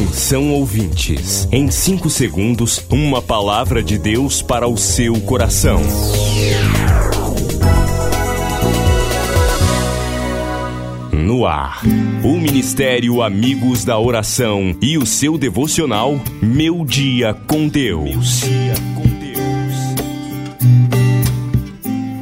Atenção ouvintes, em 5 segundos, uma palavra de Deus para o seu coração. No ar, o Ministério Amigos da Oração e o seu devocional Meu Dia com Deus.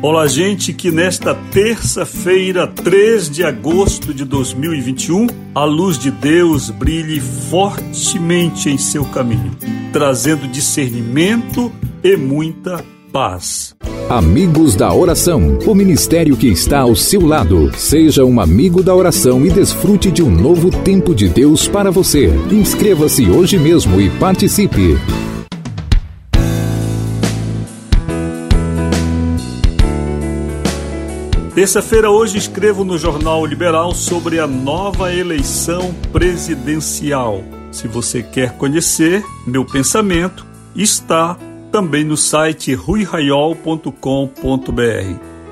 Olá, gente, que nesta terça-feira, 3 de agosto de 2021, a luz de Deus brilhe fortemente em seu caminho, trazendo discernimento e muita paz. Amigos da Oração, o ministério que está ao seu lado. Seja um amigo da oração e desfrute de um novo tempo de Deus para você. Inscreva-se hoje mesmo e participe. Terça-feira, hoje, escrevo no Jornal Liberal sobre a nova eleição presidencial. Se você quer conhecer meu pensamento, está também no site ruiraiol.com.br.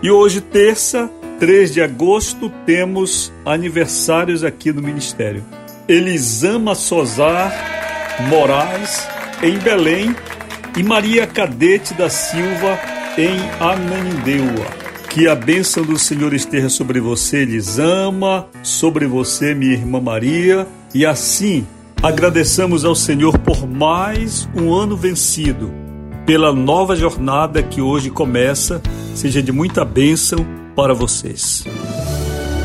E hoje, terça, 3 de agosto, temos aniversários aqui no Ministério. Elisama Sozar Moraes, em Belém, e Maria Cadete da Silva, em Ananindeua. Que a bênção do Senhor esteja sobre você, lhes ama, sobre você, minha irmã Maria, e assim agradeçamos ao Senhor por mais um ano vencido, pela nova jornada que hoje começa, seja de muita bênção para vocês.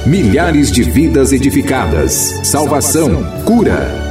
Milhares de vidas edificadas, salvação, cura.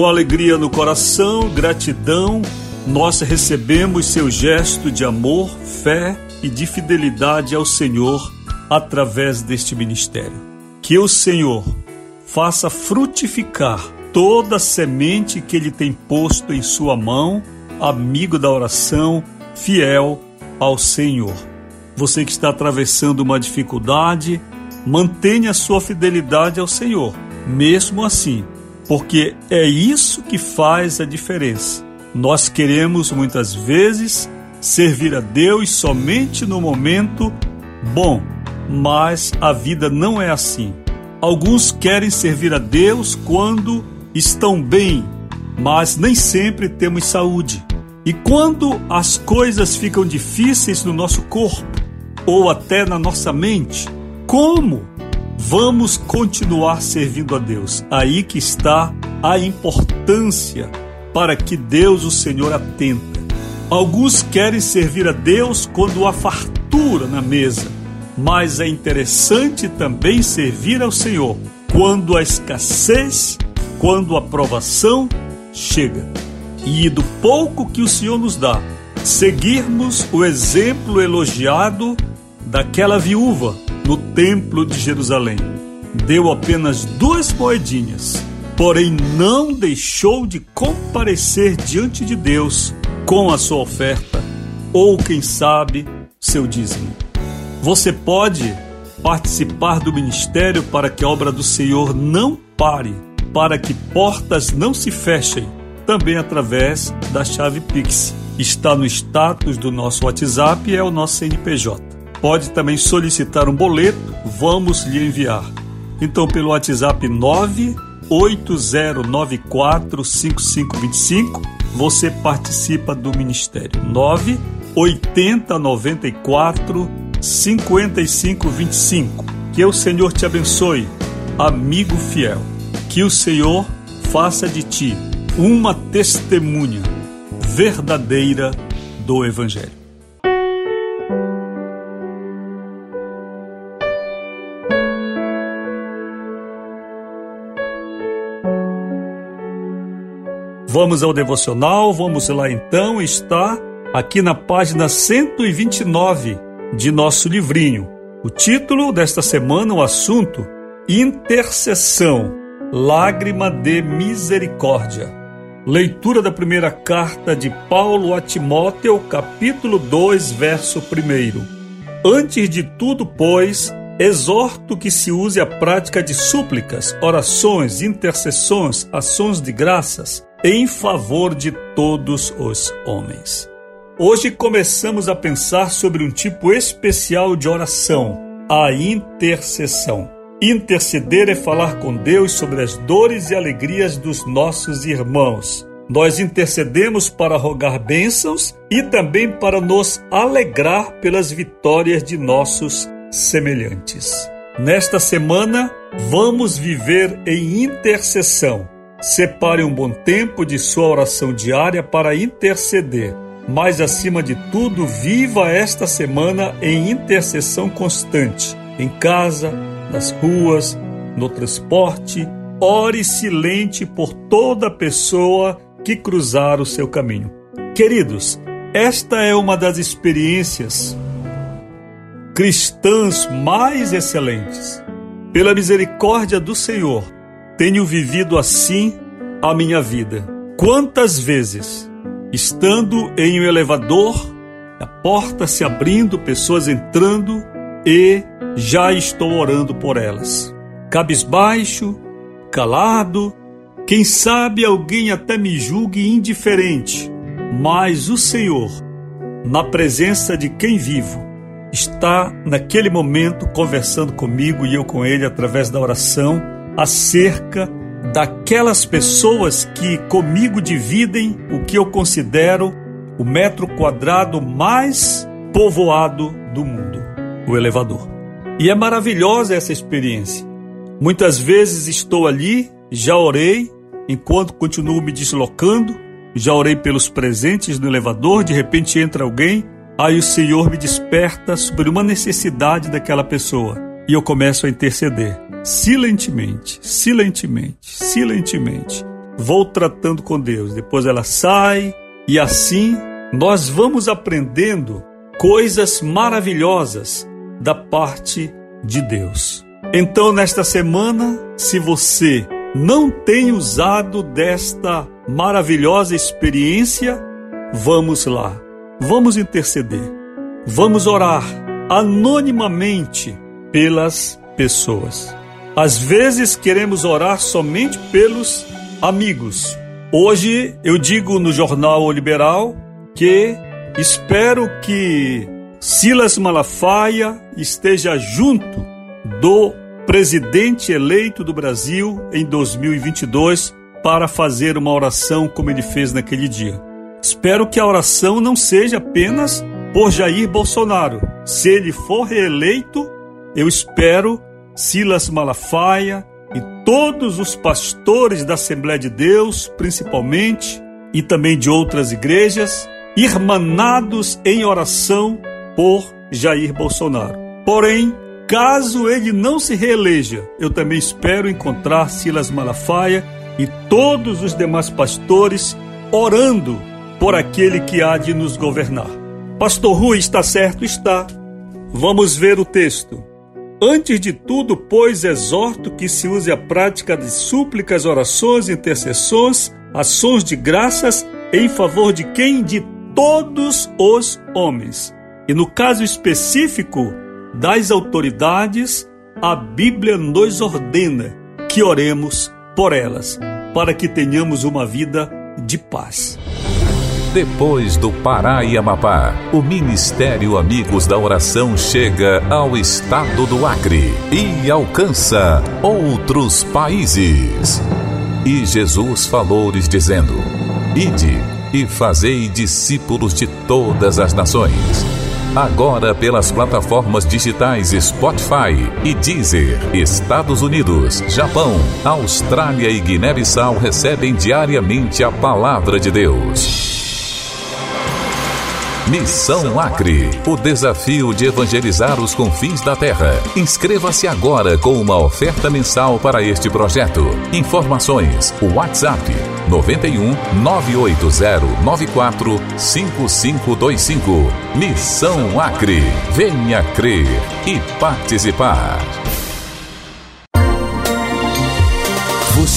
Com alegria no coração, gratidão, nós recebemos seu gesto de amor, fé e de fidelidade ao Senhor através deste ministério. Que o Senhor faça frutificar toda a semente que Ele tem posto em sua mão, amigo da oração, fiel ao Senhor. Você que está atravessando uma dificuldade, mantenha sua fidelidade ao Senhor. Mesmo assim, porque é isso que faz a diferença. Nós queremos muitas vezes servir a Deus somente no momento bom, mas a vida não é assim. Alguns querem servir a Deus quando estão bem, mas nem sempre temos saúde. E quando as coisas ficam difíceis no nosso corpo ou até na nossa mente, como Vamos continuar servindo a Deus. Aí que está a importância para que Deus, o Senhor, atenta. Alguns querem servir a Deus quando há fartura na mesa, mas é interessante também servir ao Senhor quando a escassez, quando a provação chega. E do pouco que o Senhor nos dá, seguirmos o exemplo elogiado daquela viúva no Templo de Jerusalém. Deu apenas duas moedinhas, porém não deixou de comparecer diante de Deus com a sua oferta, ou quem sabe, seu dízimo. Você pode participar do ministério para que a obra do Senhor não pare, para que portas não se fechem, também através da chave Pix. Está no status do nosso WhatsApp e é o nosso CNPJ. Pode também solicitar um boleto, vamos lhe enviar. Então, pelo WhatsApp 980945525, você participa do ministério. 98094 5525. Que o Senhor te abençoe, amigo fiel. Que o Senhor faça de ti uma testemunha verdadeira do Evangelho. Vamos ao devocional, vamos lá então, está aqui na página 129 de nosso livrinho. O título desta semana, o assunto: Intercessão, lágrima de misericórdia. Leitura da primeira carta de Paulo a Timóteo, capítulo 2, verso 1. Antes de tudo, pois, exorto que se use a prática de súplicas, orações, intercessões, ações de graças em favor de todos os homens. Hoje começamos a pensar sobre um tipo especial de oração, a intercessão. Interceder é falar com Deus sobre as dores e alegrias dos nossos irmãos. Nós intercedemos para rogar bênçãos e também para nos alegrar pelas vitórias de nossos semelhantes. Nesta semana, vamos viver em intercessão. Separe um bom tempo de sua oração diária para interceder. Mas, acima de tudo, viva esta semana em intercessão constante, em casa, nas ruas, no transporte. Ore silente por toda pessoa que cruzar o seu caminho. Queridos, esta é uma das experiências cristãs mais excelentes. Pela misericórdia do Senhor, tenho vivido assim a minha vida. Quantas vezes, estando em um elevador, a porta se abrindo, pessoas entrando e já estou orando por elas. Cabisbaixo, calado, quem sabe alguém até me julgue indiferente, mas o Senhor, na presença de quem vivo, está naquele momento conversando comigo e eu com ele através da oração acerca daquelas pessoas que comigo dividem o que eu considero o metro quadrado mais povoado do mundo, o elevador. E é maravilhosa essa experiência. Muitas vezes estou ali, já orei, enquanto continuo me deslocando, já orei pelos presentes no elevador, de repente entra alguém, aí o Senhor me desperta sobre uma necessidade daquela pessoa e eu começo a interceder. Silentemente, silentemente, silentemente. Vou tratando com Deus. Depois ela sai e assim nós vamos aprendendo coisas maravilhosas da parte de Deus. Então, nesta semana, se você não tem usado desta maravilhosa experiência, vamos lá, vamos interceder, vamos orar anonimamente pelas pessoas. Às vezes queremos orar somente pelos amigos. Hoje eu digo no Jornal Liberal que espero que Silas Malafaia esteja junto do presidente eleito do Brasil em 2022 para fazer uma oração como ele fez naquele dia. Espero que a oração não seja apenas por Jair Bolsonaro. Se ele for reeleito, eu espero Silas Malafaia e todos os pastores da Assembleia de Deus, principalmente, e também de outras igrejas, irmanados em oração por Jair Bolsonaro. Porém, caso ele não se reeleja, eu também espero encontrar Silas Malafaia e todos os demais pastores orando por aquele que há de nos governar. Pastor Rui está certo? Está. Vamos ver o texto. Antes de tudo, pois, exorto que se use a prática de súplicas, orações, intercessões, ações de graças em favor de quem? De todos os homens e no caso específico das autoridades, a Bíblia nos ordena que oremos por elas, para que tenhamos uma vida de paz. Depois do Pará e Amapá, o Ministério Amigos da Oração chega ao estado do Acre e alcança outros países. E Jesus falou-lhes dizendo: Ide e fazei discípulos de todas as nações Agora pelas plataformas digitais Spotify e Deezer. Estados Unidos, Japão, Austrália e Guiné-Bissau recebem diariamente a palavra de Deus. Missão Acre, o desafio de evangelizar os confins da terra. Inscreva-se agora com uma oferta mensal para este projeto. Informações: WhatsApp 91 980 94 5525. Missão Acre. Venha crer e participar.